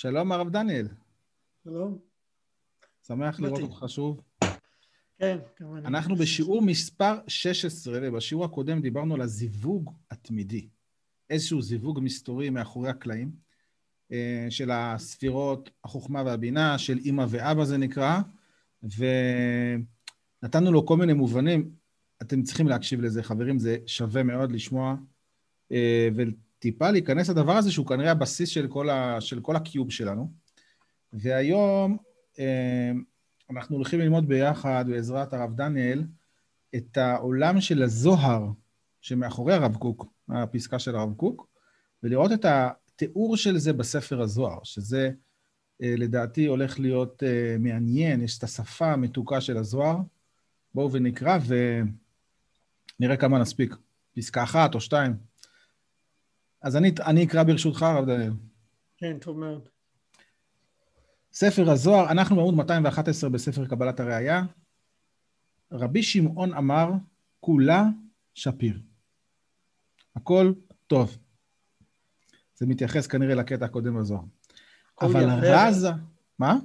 שלום, הרב דניאל. שלום. שמח לראות אותך שוב. כן, אני. אנחנו בשיעור מספר 16, ובשיעור הקודם דיברנו על הזיווג התמידי. איזשהו זיווג מסתורי מאחורי הקלעים, אה, של הספירות, החוכמה והבינה, של אימא ואבא זה נקרא, ונתנו לו כל מיני מובנים. אתם צריכים להקשיב לזה, חברים, זה שווה מאוד לשמוע, אה, וטיפה להיכנס לדבר הזה, שהוא כנראה הבסיס של כל, ה, של כל הקיוב שלנו. והיום אה, אנחנו הולכים ללמוד ביחד, בעזרת הרב דניאל, את העולם של הזוהר שמאחורי הרב קוק, הפסקה של הרב קוק, ולראות את התיאור של זה בספר הזוהר, שזה אה, לדעתי הולך להיות אה, מעניין, יש את השפה המתוקה של הזוהר. בואו ונקרא ונראה כמה נספיק. פסקה אחת או שתיים. אז אני, אני אקרא ברשותך, הרב דניאל. כן, טוב מאוד. ספר הזוהר, אנחנו בעמוד 211 בספר קבלת הראייה. רבי שמעון אמר, כולה שפיר. הכל טוב. זה מתייחס כנראה לקטע הקודם בזוהר. אבל יפה. רזה... מה?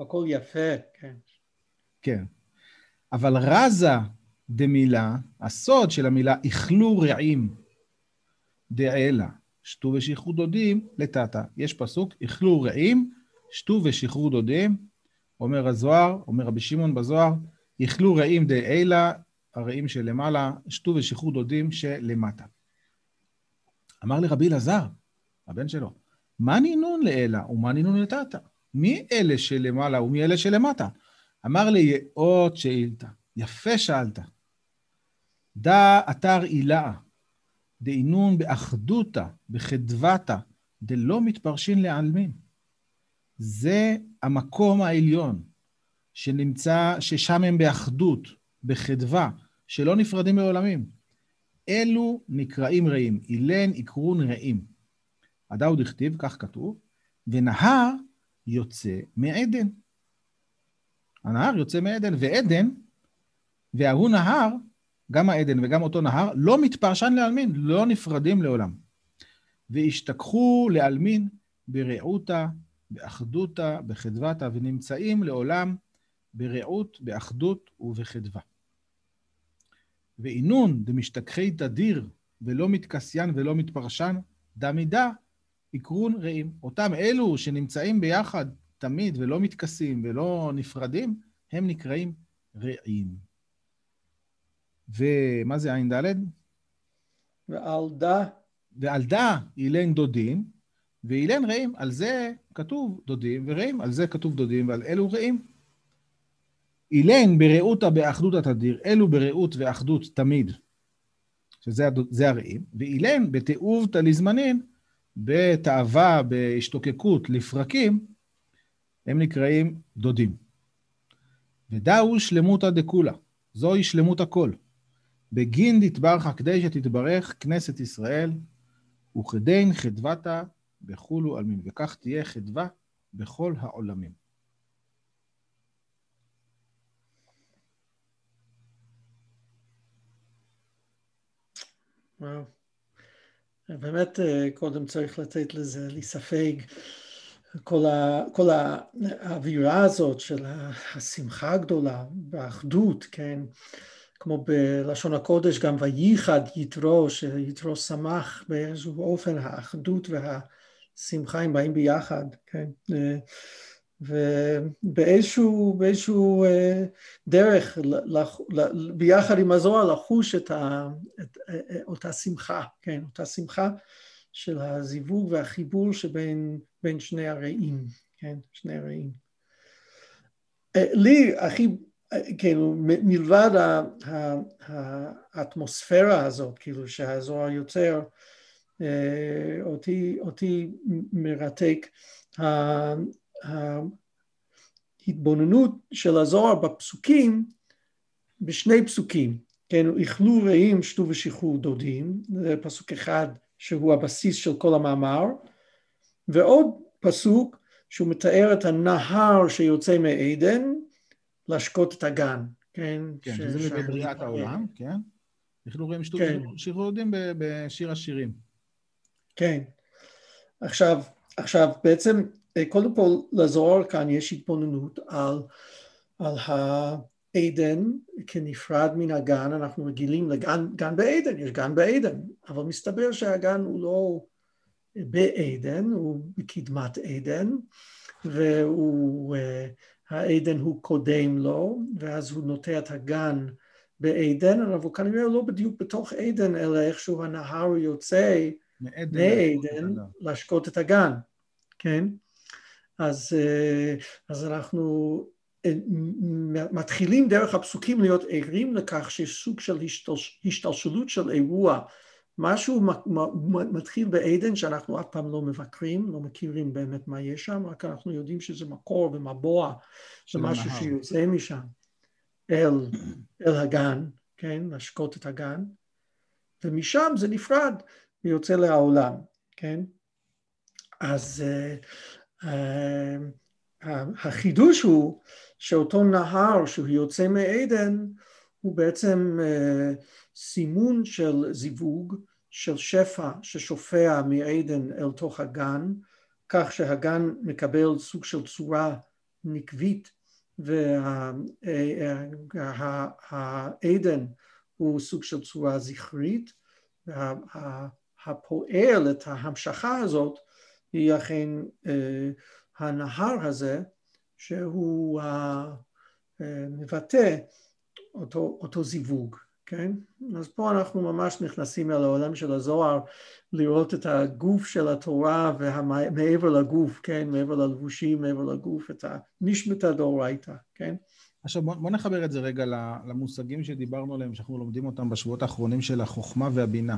הכל יפה, כן. כן. אבל רזה דמילה, הסוד של המילה איכלו רעים דעלה, שתו ושחררו דודים לטאטה. יש פסוק, איכלו רעים, שתו ושחררו דודים. אומר הזוהר, אומר רבי שמעון בזוהר, איכלו רעים דעלה, הרעים שלמעלה, שתו ושחררו דודים שלמטה. אמר לרבי אלעזר, הבן שלו, מה נינון לעילה ומה נינון לטאטה? מי אלה שלמעלה ומי אלה שלמטה? אמר לי, עוד שאילתה, יפה שאלת. דא אתר עילאה, דאינון באחדותא, בחדוותא, דלא מתפרשין לעלמין. זה המקום העליון שנמצא, ששם הם באחדות, בחדווה, שלא נפרדים מעולמים. אלו נקראים רעים, אילן יקרון רעים. הדאוד הכתיב, כך כתוב, ונהר יוצא מעדן. הנהר יוצא מעדן, ועדן, וההוא נהר, גם העדן וגם אותו נהר, לא מתפרשן לעלמין, לא נפרדים לעולם. והשתכחו לעלמין ברעותה, באחדותה, בחדוותה, ונמצאים לעולם ברעות, באחדות ובחדווה. ואינון דמשתכחי תדיר, ולא מתקסיין ולא מתפרשן, דמידה יקרון רעים. אותם אלו שנמצאים ביחד תמיד ולא מתכסים ולא נפרדים, הם נקראים רעים. ומה זה עין ד'? ועל דה, ועל דה אילן דודים, ואילן רעים. על זה כתוב דודים ורעים, על זה כתוב דודים ועל אלו רעים. אילן ברעותה באחדות התדיר, אלו ברעות ואחדות תמיד, שזה הרעים, ואילן בתיעובתא לזמנין, בתאווה, בהשתוקקות לפרקים, הם נקראים דודים. ודאו שלמותא דכולה, זוהי שלמות הכל. בגין דתברך כדי שתתברך כנסת ישראל, וכדין חדוותה בכולו עלמין, וכך תהיה חדווה בכל העולמים. וואו. באמת, אה, קודם צריך לתת לזה, לספג כל, ה, כל האווירה הזאת של השמחה הגדולה והאחדות, כן? כמו בלשון הקודש, גם וייחד יתרו, שיתרו שמח באיזשהו אופן, האחדות והשמחה הם באים ביחד, כן? אה, ובאיזשהו באיזשהו אה, דרך, ביחד עם הזוהר, לחוש את, ה, את אה, אותה שמחה, כן, אותה שמחה של הזיווג והחיבור שבין בין שני הרעים, כן, שני הרעים. אה, לי הכי, אה, כאילו, מלבד האטמוספירה הזאת, כאילו, שהזוהר יוצר, אה, אותי, אותי מרתק ההתבוננות של הזוהר בפסוקים, בשני פסוקים, כן, איכלו רעים שתו ושחררו דודים, זה פסוק אחד שהוא הבסיס של כל המאמר, ועוד פסוק שהוא מתאר את הנהר שיוצא מעדן להשקות את הגן, כן? כן, ש- שזה בבריאת העולם, כן? אנחנו רואים כן. שחרור יודעים בשיר השירים. כן. עכשיו, עכשיו בעצם קודם כל לזוהר כאן יש התבוננות על, על העדן כנפרד מן הגן, אנחנו רגילים לגן גן בעדן, יש גן בעדן, אבל מסתבר שהגן הוא לא בעדן, הוא בקדמת עדן, והעדן הוא קודם לו, ואז הוא נוטע את הגן בעדן, אבל הוא כנראה לא בדיוק בתוך עדן, אלא איכשהו הנהר יוצא מעדן להשקות את הגן, כן? אז, אה, אז אנחנו אה, מתחילים דרך הפסוקים להיות ערים לכך שיש סוג של השתלשלות של אירוע, משהו מתחיל בעדן שאנחנו אף פעם לא מבקרים, לא מכירים באמת מה יש שם, רק אנחנו יודעים שזה מקור ומבוע, זה משהו שיוצא משם. אל, אל הגן, כן, להשקות את הגן, ומשם זה נפרד ויוצא לעולם, כן? אז uh, uh, החידוש הוא שאותו נהר שהוא יוצא מעדן הוא בעצם uh, סימון של זיווג, של שפע ששופע מעדן אל תוך הגן, כך שהגן מקבל סוג של צורה נקבית והעדן הוא סוג של צורה זכרית והפועל את ההמשכה הזאת היא אכן אה, הנהר הזה שהוא אה, מבטא אותו, אותו זיווג, כן? אז פה אנחנו ממש נכנסים אל העולם של הזוהר לראות את הגוף של התורה ומעבר לגוף, כן? מעבר ללבושים, מעבר לגוף, את הנשמתא דאורייתא, כן? עכשיו בוא, בוא נחבר את זה רגע למושגים שדיברנו עליהם, שאנחנו לומדים אותם בשבועות האחרונים של החוכמה והבינה.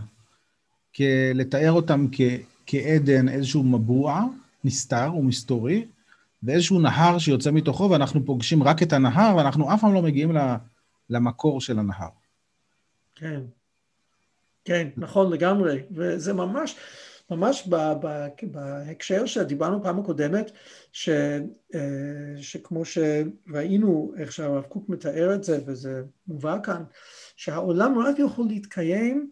לתאר אותם כ, כעדן, איזשהו מבוע נסתר ומסתורי, ואיזשהו נהר שיוצא מתוכו, ואנחנו פוגשים רק את הנהר, ואנחנו אף פעם לא מגיעים למקור של הנהר. כן, כן, נכון לגמרי, וזה ממש, ממש בהקשר שדיברנו פעם הקודמת, ש, אה, שכמו שראינו איך שהרב קוק מתאר את זה, וזה מובא כאן, שהעולם רק יכול להתקיים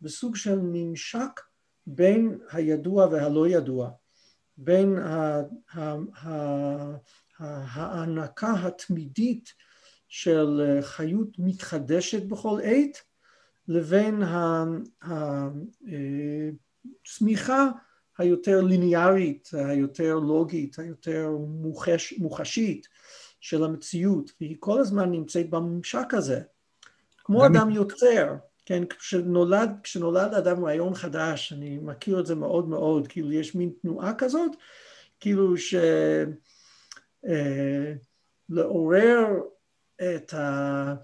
בסוג של ממשק בין הידוע והלא ידוע, בין ההענקה התמידית של חיות מתחדשת בכל עת, לבין הצמיחה היותר ליניארית, היותר לוגית, היותר מוחש, מוחשית של המציאות, והיא כל הזמן נמצאת בממשק הזה. כמו אדם יוצר, כן, כשנולד, כשנולד אדם רעיון חדש, אני מכיר את זה מאוד מאוד, כאילו יש מין תנועה כזאת, כאילו ש... אה, לעורר את ה...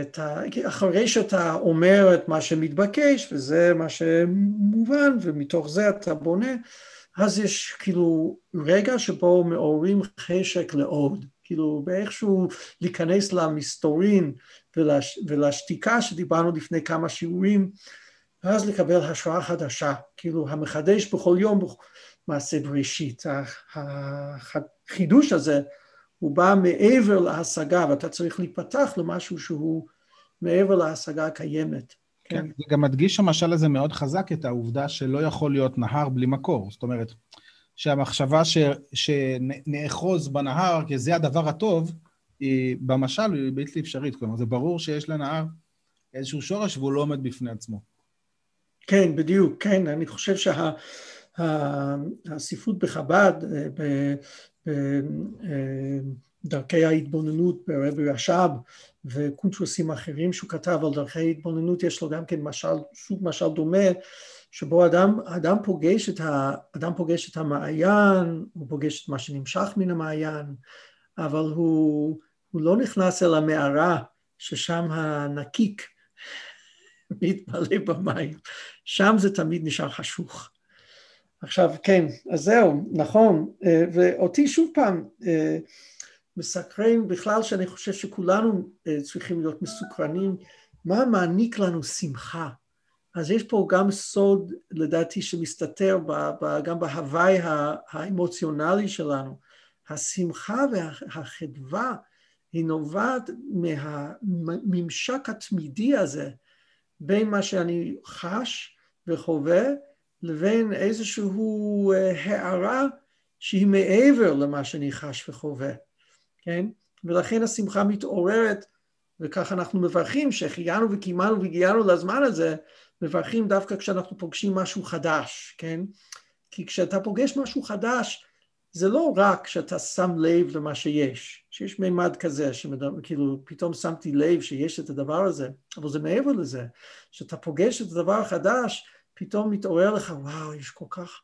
את ה... אחרי שאתה אומר את מה שמתבקש וזה מה שמובן ומתוך זה אתה בונה אז יש כאילו רגע שבו מעוררים חשק לעוד. כאילו באיכשהו להיכנס למסתורין ולש... ולשתיקה שדיברנו לפני כמה שיעורים ואז לקבל השראה חדשה. כאילו המחדש בכל יום מעשה בראשית. החידוש הזה הוא בא מעבר להשגה ואתה צריך להיפתח למשהו שהוא מעבר להשגה הקיימת. כן, כן זה גם מדגיש המשל הזה מאוד חזק את העובדה שלא יכול להיות נהר בלי מקור. זאת אומרת, שהמחשבה ש, שנאחוז בנהר כי זה הדבר הטוב, היא במשל היא בלתי אפשרית. כלומר, זה ברור שיש לנהר איזשהו שורש והוא לא עומד בפני עצמו. כן, בדיוק, כן. אני חושב שהספרות שה, בחב"ד, אה, דרכי ההתבוננות ברבי רש"ב וקונטרוסים אחרים שהוא כתב על דרכי התבוננות, יש לו גם כן משל, סוג משל דומה, שבו אדם, אדם, פוגש את ה, אדם פוגש את המעיין, הוא פוגש את מה שנמשך מן המעיין, אבל הוא, הוא לא נכנס אל המערה ששם הנקיק מתמלא במים, שם זה תמיד נשאר חשוך. עכשיו כן, אז זהו, נכון, אה, ואותי שוב פעם אה, מסקרן בכלל שאני חושב שכולנו אה, צריכים להיות מסוקרנים, מה מעניק לנו שמחה? אז יש פה גם סוד לדעתי שמסתתר גם בהוואי האמוציונלי שלנו. השמחה והחדווה היא נובעת מהממשק התמידי הזה בין מה שאני חש וחווה לבין איזושהי אה, הערה שהיא מעבר למה שאני חש וחווה, כן? ולכן השמחה מתעוררת, וכך אנחנו מברכים שהחיינו וקיימנו והגיענו לזמן הזה, מברכים דווקא כשאנחנו פוגשים משהו חדש, כן? כי כשאתה פוגש משהו חדש, זה לא רק שאתה שם לב למה שיש, שיש מימד כזה, שכאילו פתאום שמתי לב שיש את הדבר הזה, אבל זה מעבר לזה, כשאתה פוגש את הדבר החדש, פתאום מתעורר לך, וואו, יש כל כך,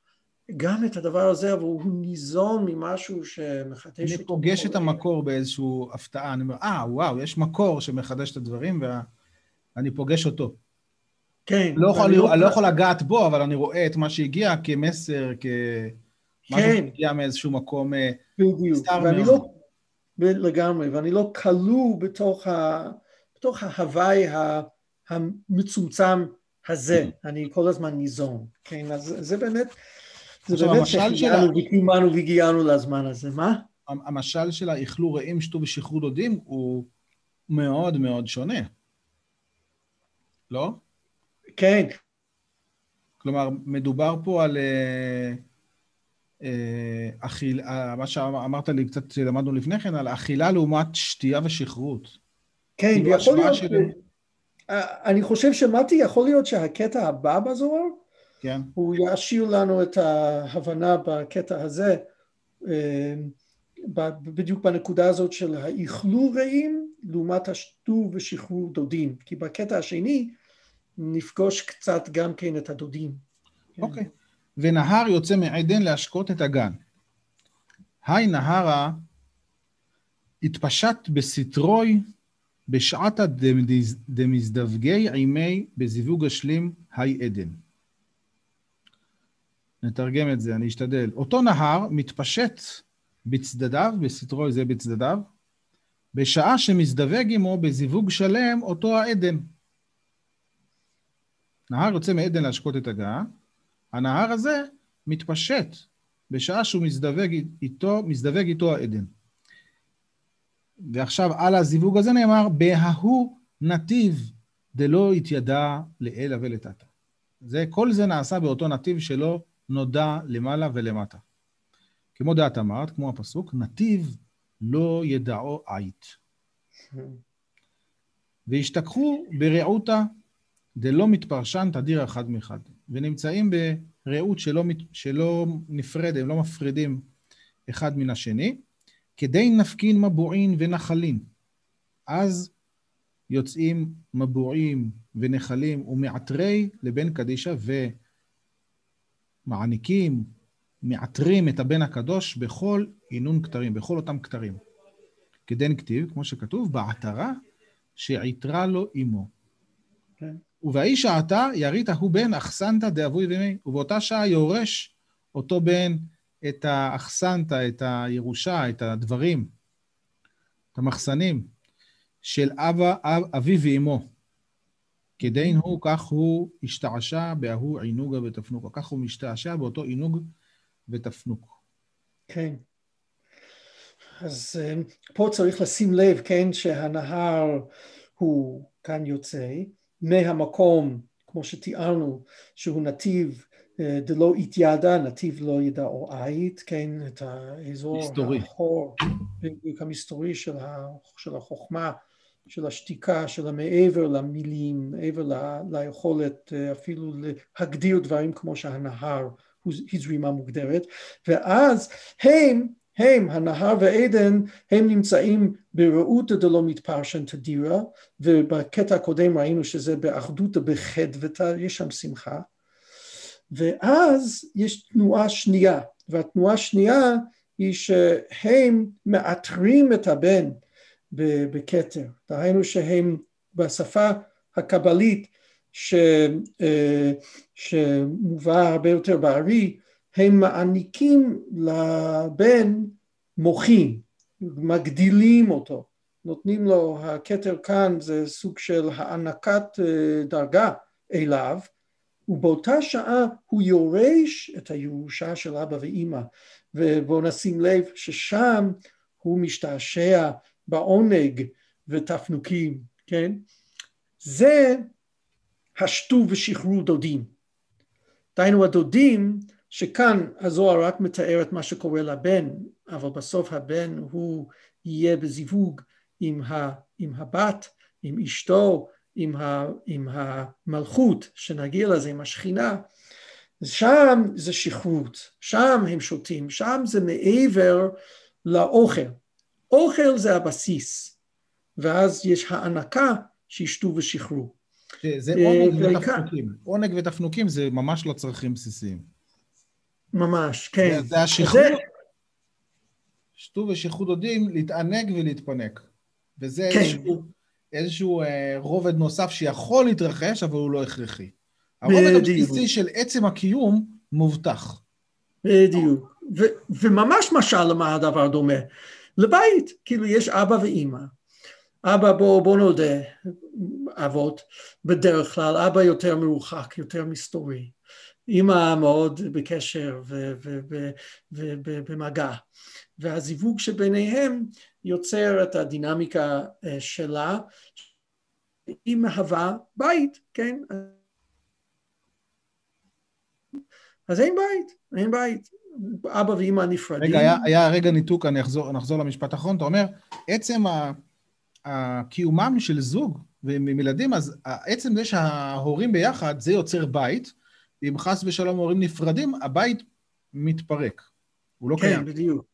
גם את הדבר הזה, אבל הוא ניזון ממשהו שמחדש אותו. אני פוגש את המקור באיזושהי הפתעה, אני אומר, אה, וואו, יש מקור שמחדש את הדברים, ואני פוגש אותו. כן. לא יכול, לא... אני לא יכול לגעת בו, אבל אני רואה את מה שהגיע כמסר, כ... כן. שהגיע מאיזשהו מקום... אה, בדיוק, ואני. לא... לגמרי, ואני לא כלוא בתוך, ה... בתוך ההוואי המצומצם הזה, אני כל הזמן ניזון, כן, אז זה באמת, זה באמת שהחיינו וקיימנו והגיענו לזמן הזה, מה? המשל של האכלו רעים, שתו ושחררו דודים הוא מאוד מאוד שונה, לא? כן. כלומר, מדובר פה על אה, אה, אכיל, אה, מה שאמרת לי קצת, שלמדנו לפני כן, על אכילה לעומת שתייה ושכרות. כן, כאילו ויכול להיות. אני חושב שמתי, יכול להיות שהקטע הבא בזוהר, כן. הוא ישאיר לנו את ההבנה בקטע הזה, בדיוק בנקודה הזאת של האכלו רעים לעומת השתו ושחרור דודים, כי בקטע השני נפגוש קצת גם כן את הדודים. אוקיי. Okay. ונהר יוצא מעדן להשקות את הגן. היי נהרה התפשט בסטרוי בשעתא דמזדווגי עימי בזיווג השלים היי עדן. נתרגם את זה, אני אשתדל. אותו נהר מתפשט בצדדיו, בסטרוי זה בצדדיו, בשעה שמזדווג עמו בזיווג שלם אותו העדן. נהר יוצא מעדן להשקות את הגן, הנהר הזה מתפשט בשעה שהוא מזדווג איתו, מזדווג איתו העדן. ועכשיו על הזיווג הזה נאמר, בההוא נתיב דלא התיידע לעילא ולתתא. זה, כל זה נעשה באותו נתיב שלא נודע למעלה ולמטה. כמו דעת אמרת, כמו הפסוק, נתיב לא ידעו עית. והשתכחו ברעותה דלא מתפרשן תדיר אחד מאחד. ונמצאים ברעות שלא, שלא נפרד, הם לא מפרידים אחד מן השני, כדי נפקין מבועין ונחלין. אז יוצאים מבועים ונחלים ומעטרי לבן קדישא ומעניקים, מעטרים את הבן הקדוש בכל עינון כתרים, בכל אותם כתרים. כדין כתיב, כמו שכתוב, בעטרה שעיטרה לו אמו. כן. ובאי שעתה ירית הוא בן אחסנתא דאבוי וימי, ובאותה שעה יורש אותו בן את האחסנתא, את הירושה, את הדברים, את המחסנים של אבא, אב, אבי ואמו. כדין הוא, כך הוא השתעשע בהוא עינוגה ותפנוקה. כך הוא משתעשע באותו עינוג ותפנוק. כן. אז אה, פה צריך לשים לב, כן, שהנהר הוא כאן יוצא, מהמקום, כמו שתיארנו, שהוא נתיב דלא התיידע, נתיב לא ידע או עית, כן, את האזור היסטורי. החור, בדיוק המסתורי של, ה, של החוכמה, של השתיקה, של המעבר למילים, מעבר ל, ליכולת אה, אפילו להגדיר דברים כמו שהנהר היא זרימה מוגדרת, ואז הם הם, הנהר ועדן, הם נמצאים ברעות דלא מתפרשן תדירה, ובקטע הקודם ראינו שזה באחדות בחדוותה, יש שם שמחה, ואז יש תנועה שנייה, והתנועה השנייה היא שהם מאתרים את הבן בכתר, דהיינו שהם בשפה הקבלית ש, אה, שמובא הרבה יותר בארי, הם מעניקים לבן מוחין, מגדילים אותו, נותנים לו, הכתר כאן זה סוג של הענקת אה, דרגה אליו, ובאותה שעה הוא יורש את הירושה של אבא ואימא, ובואו נשים לב ששם הוא משתעשע בעונג ותפנוקים, כן? זה השתו ושחררו דודים. דהיינו הדודים שכאן הזוהר רק מתאר את מה שקורה לבן, אבל בסוף הבן הוא יהיה בזיווג עם, ה, עם הבת, עם אשתו, עם, ה, עם המלכות, שנגיע לזה, עם השכינה, שם זה שכרות, שם הם שותים, שם זה מעבר לאוכל. אוכל זה הבסיס, ואז יש הענקה שישתו ושחרו. זה עונג ותפנוקים. עונג ותפנוקים זה ממש לא צרכים בסיסיים. ממש, כן. זה, השחרור. שתו ושחרור דודים להתענג ולהתפנק. וזה כן. איזשהו, איזשהו אה, רובד נוסף שיכול להתרחש, אבל הוא לא הכרחי. הרובד הבסיסי של עצם הקיום מובטח. בדיוק. ו- וממש משל למה הדבר דומה. לבית, כאילו יש אבא ואימא. אבא, בוא, בוא נודה, אבות, בדרך כלל, אבא יותר מרוחק, יותר מסתורי. אימא מאוד בקשר ובמגע. והזיווג שביניהם יוצר את הדינמיקה אה, שלה, היא מהווה בית, כן? אז אין בית, אין בית. אבא ואימא נפרדים. רגע, היה, היה רגע ניתוק, אני אחזור, נחזור למשפט האחרון. אתה אומר, עצם קיומם של זוג ועם ילדים, אז עצם זה שההורים ביחד, זה יוצר בית, ואם חס ושלום הורים נפרדים, הבית מתפרק. הוא לא כן, קיים. כן, בדיוק.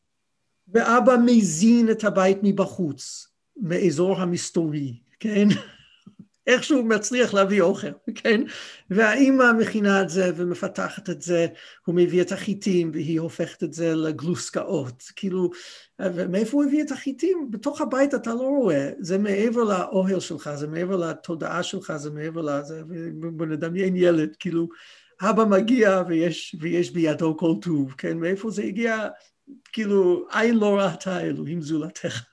ואבא מזין את הבית מבחוץ, מאזור המסתורי, כן? איכשהו מצליח להביא אוכל, כן? והאימא מכינה את זה ומפתחת את זה, הוא מביא את החיטים והיא הופכת את זה לגלוסקאות, כאילו, ומאיפה הוא הביא את החיטים? בתוך הבית אתה לא רואה, זה מעבר לאוהל שלך, זה מעבר לתודעה שלך, זה מעבר לזה, בוא נדמיין ילד, כאילו, אבא מגיע ויש, ויש בידו כל טוב, כן? מאיפה זה הגיע? כאילו, עין לא ראתה אלוהים זולתך.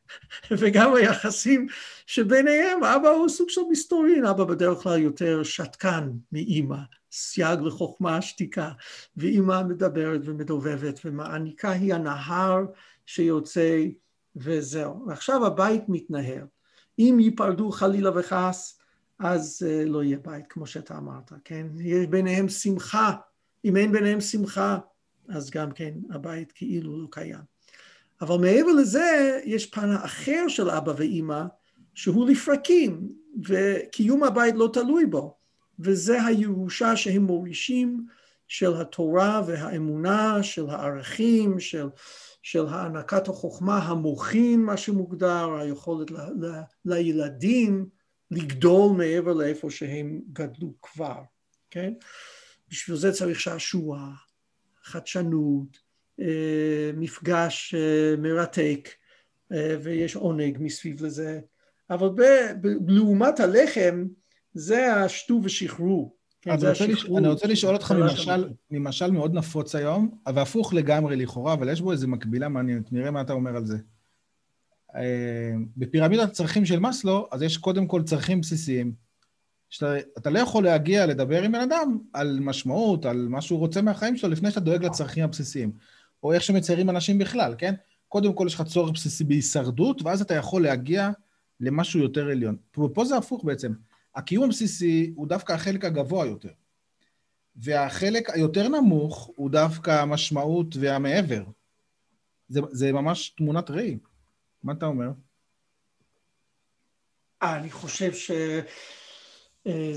וגם היחסים שביניהם, אבא הוא סוג של מסתורין, אבא בדרך כלל יותר שתקן מאימא, סייג לחוכמה שתיקה, ואימא מדברת ומדובבת, ומעניקה היא הנהר שיוצא וזהו. ועכשיו הבית מתנהל. אם ייפרדו חלילה וחס, אז uh, לא יהיה בית, כמו שאתה אמרת, כן? יש ביניהם שמחה, אם אין ביניהם שמחה, אז גם כן הבית כאילו לא קיים. אבל מעבר לזה, יש פן האחר של אבא ואימא, שהוא לפרקים, וקיום הבית לא תלוי בו. וזה הירושה שהם מורישים של התורה והאמונה, של הערכים, של, של הענקת החוכמה, המוחין, מה שמוגדר, היכולת ל, ל, לילדים לגדול מעבר לאיפה שהם גדלו כבר, כן? בשביל זה צריך שעשוע, חדשנות, אה, מפגש אה, מרתק אה, ויש עונג מסביב לזה, אבל לעומת הלחם זה השתו ושחררו. כן, אני רוצה, אני רוצה לשאול אותך ממשל, ממשל מאוד נפוץ היום, והפוך לגמרי לכאורה, אבל יש בו איזו מקבילה מעניינת, נראה מה אתה אומר על זה. בפירמידת הצרכים של מאסלו, אז יש קודם כל צרכים בסיסיים. שאתה לא יכול להגיע לדבר עם בן אדם על משמעות, על מה שהוא רוצה מהחיים שלו, לפני שאתה דואג לצרכים הבסיסיים. או איך שמציירים אנשים בכלל, כן? קודם כל יש לך צורך בסיסי בהישרדות, ואז אתה יכול להגיע למשהו יותר עליון. ופה זה הפוך בעצם. הקיום הבסיסי הוא דווקא החלק הגבוה יותר. והחלק היותר נמוך הוא דווקא המשמעות והמעבר. זה, זה ממש תמונת ראי. מה אתה אומר? אני חושב ש... אה,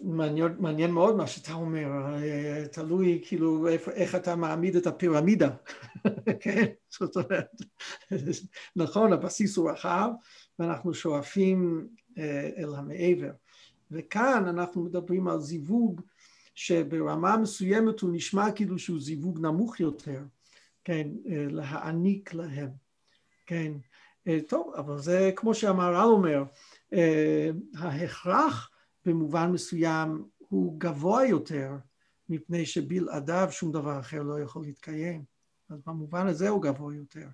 מעניין, מעניין מאוד מה שאתה אומר, אה, תלוי כאילו איך, איך אתה מעמיד את הפירמידה, כן? זאת אומרת, נכון, הבסיס הוא רחב ואנחנו שואפים אה, אל המעבר. וכאן אנחנו מדברים על זיווג שברמה מסוימת הוא נשמע כאילו שהוא זיווג נמוך יותר, כן, להעניק להם, כן. טוב, אבל זה כמו שהמהר"ל אומר, ההכרח במובן מסוים הוא גבוה יותר, מפני שבלעדיו שום דבר אחר לא יכול להתקיים. אז במובן הזה הוא גבוה יותר.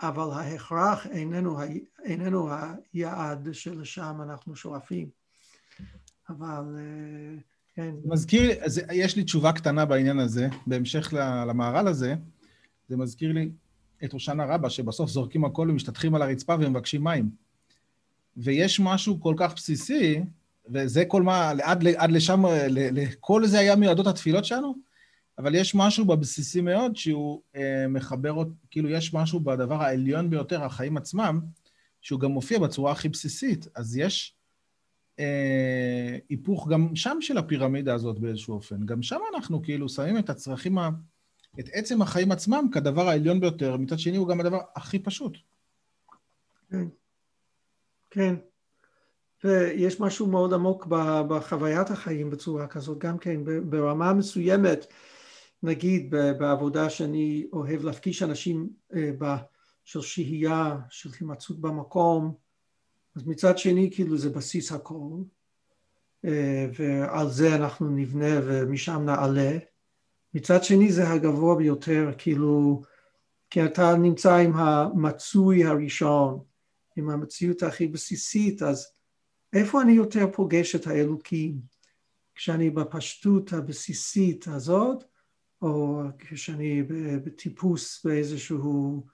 אבל ההכרח איננו, איננו היעד שלשם אנחנו שואפים. אבל אה, כן. מזכיר, יש לי תשובה קטנה בעניין הזה, בהמשך למהר"ל הזה, זה מזכיר לי את הושענא רבה, שבסוף זורקים הכל ומשתטחים על הרצפה ומבקשים מים. ויש משהו כל כך בסיסי, וזה כל מה, עד, עד לשם, כל זה היה מיועדות התפילות שלנו? אבל יש משהו בבסיסי מאוד שהוא אה, מחבר, כאילו יש משהו בדבר העליון ביותר, החיים עצמם, שהוא גם מופיע בצורה הכי בסיסית. אז יש אה, היפוך גם שם של הפירמידה הזאת באיזשהו אופן. גם שם אנחנו כאילו שמים את הצרכים, ה... את עצם החיים עצמם כדבר העליון ביותר, מצד שני הוא גם הדבר הכי פשוט. כן. כן. ויש משהו מאוד עמוק בחוויית החיים בצורה כזאת, גם כן ברמה מסוימת, נגיד בעבודה שאני אוהב להפגיש אנשים אה, של שהייה, של הימצאות במקום, אז מצד שני כאילו זה בסיס הכל, אה, ועל זה אנחנו נבנה ומשם נעלה. מצד שני זה הגבוה ביותר, כאילו, כי אתה נמצא עם המצוי הראשון, עם המציאות הכי בסיסית, אז איפה אני יותר פוגש את האלוקים? כשאני בפשטות הבסיסית הזאת, או כשאני בטיפוס באיזשהו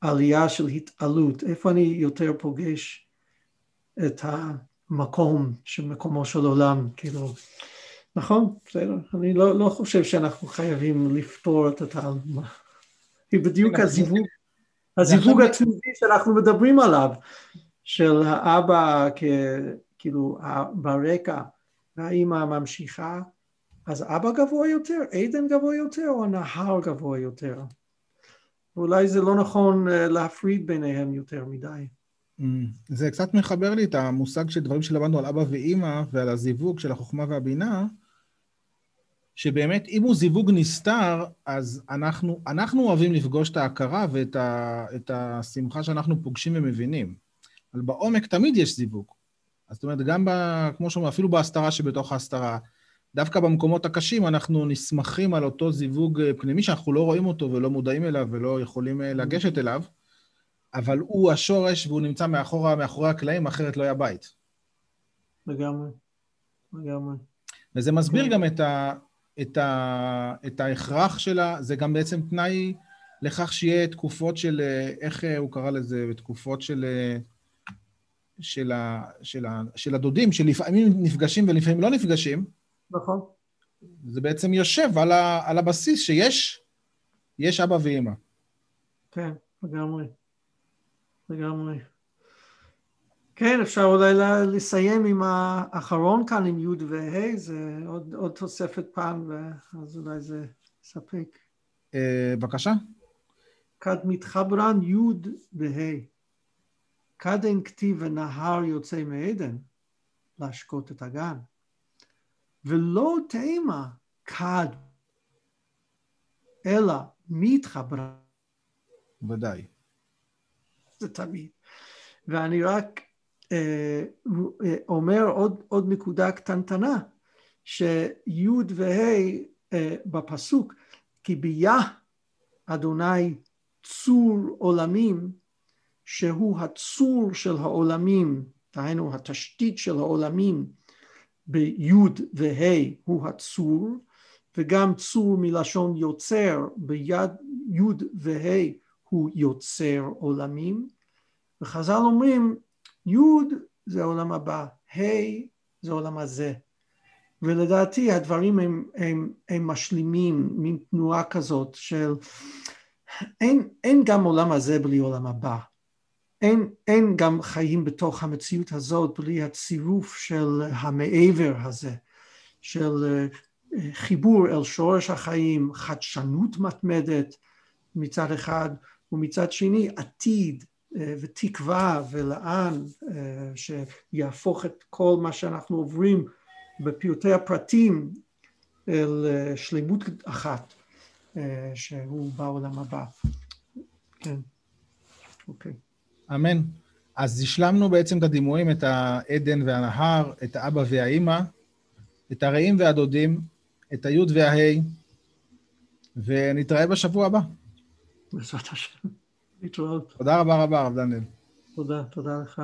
עלייה של התעלות, איפה אני יותר פוגש את המקום, שמקומו של עולם, כאילו, נכון, בסדר, אני לא, לא חושב שאנחנו חייבים לפתור את התעלמה, היא בדיוק הזיווג, הזיווג הטבעי שאנחנו מדברים עליו, של האבא כאילו ברקע והאימא ממשיכה, אז אבא גבוה יותר, עדן גבוה יותר או הנהר גבוה יותר? אולי זה לא נכון אה, להפריד ביניהם יותר מדי. Mm, זה קצת מחבר לי את המושג של דברים שלמדנו על אבא ואימא ועל הזיווג של החוכמה והבינה, שבאמת אם הוא זיווג נסתר, אז אנחנו, אנחנו אוהבים לפגוש את ההכרה ואת ה, את השמחה שאנחנו פוגשים ומבינים. אבל בעומק תמיד יש זיווג. אז זאת אומרת, גם ב, כמו שאומרים, אפילו בהסתרה שבתוך ההסתרה, דווקא במקומות הקשים אנחנו נסמכים על אותו זיווג פנימי שאנחנו לא רואים אותו ולא מודעים אליו ולא יכולים אה, לגשת אליו, אבל הוא השורש והוא נמצא מאחורה, מאחורי הקלעים, אחרת לא היה בית. לגמרי, לגמרי. וזה מסביר כן. גם את, ה, את, ה, את ההכרח שלה, זה גם בעצם תנאי לכך שיהיה תקופות של, אה, איך הוא קרא לזה, תקופות של... של, ה, של, ה, של הדודים, שלפעמים נפגשים ולפעמים לא נפגשים, נכון. זה בעצם יושב על, ה, על הבסיס שיש יש אבא ואימא. כן, לגמרי. לגמרי. כן, אפשר אולי לסיים עם האחרון כאן, עם י' וה', זה עוד, עוד תוספת פעם, אז אולי זה יספק. אה, בבקשה. כד מתחברן י' וה'. כד אין כתיב ונהר יוצא מעדן, להשקות את הגן. ולא תימה כד, אלא מתחברה. ודאי. זה תמיד. ואני רק אומר עוד, עוד נקודה קטנטנה, שי' וה' אה, בפסוק, כי ביה אדוני צור עולמים, שהוא הצור של העולמים, דהיינו התשתית של העולמים, ביוד וה' הוא הצור, וגם צור מלשון יוצר, ביד יוד וה' הוא יוצר עולמים, וחז"ל אומרים יוד זה העולם הבא, ה' זה העולם הזה. ולדעתי הדברים הם, הם, הם משלימים, מין תנועה כזאת של אין, אין גם עולם הזה בלי עולם הבא. אין, אין גם חיים בתוך המציאות הזאת בלי הצירוף של המעבר הזה, של אה, חיבור אל שורש החיים, חדשנות מתמדת מצד אחד, ומצד שני עתיד ותקווה ולאן אה, שיהפוך את כל מה שאנחנו עוברים בפרטי הפרטים אל שלמות אחת שהוא בעולם הבא. כן, אוקיי. אמן. אז השלמנו בעצם את הדימויים, את העדן והנהר, את האבא והאימא, את הרעים והדודים, את היוד וההי, ונתראה בשבוע הבא. בעזרת השם. להתראות. תודה רבה רבה, הרב דניאל. תודה, תודה לך.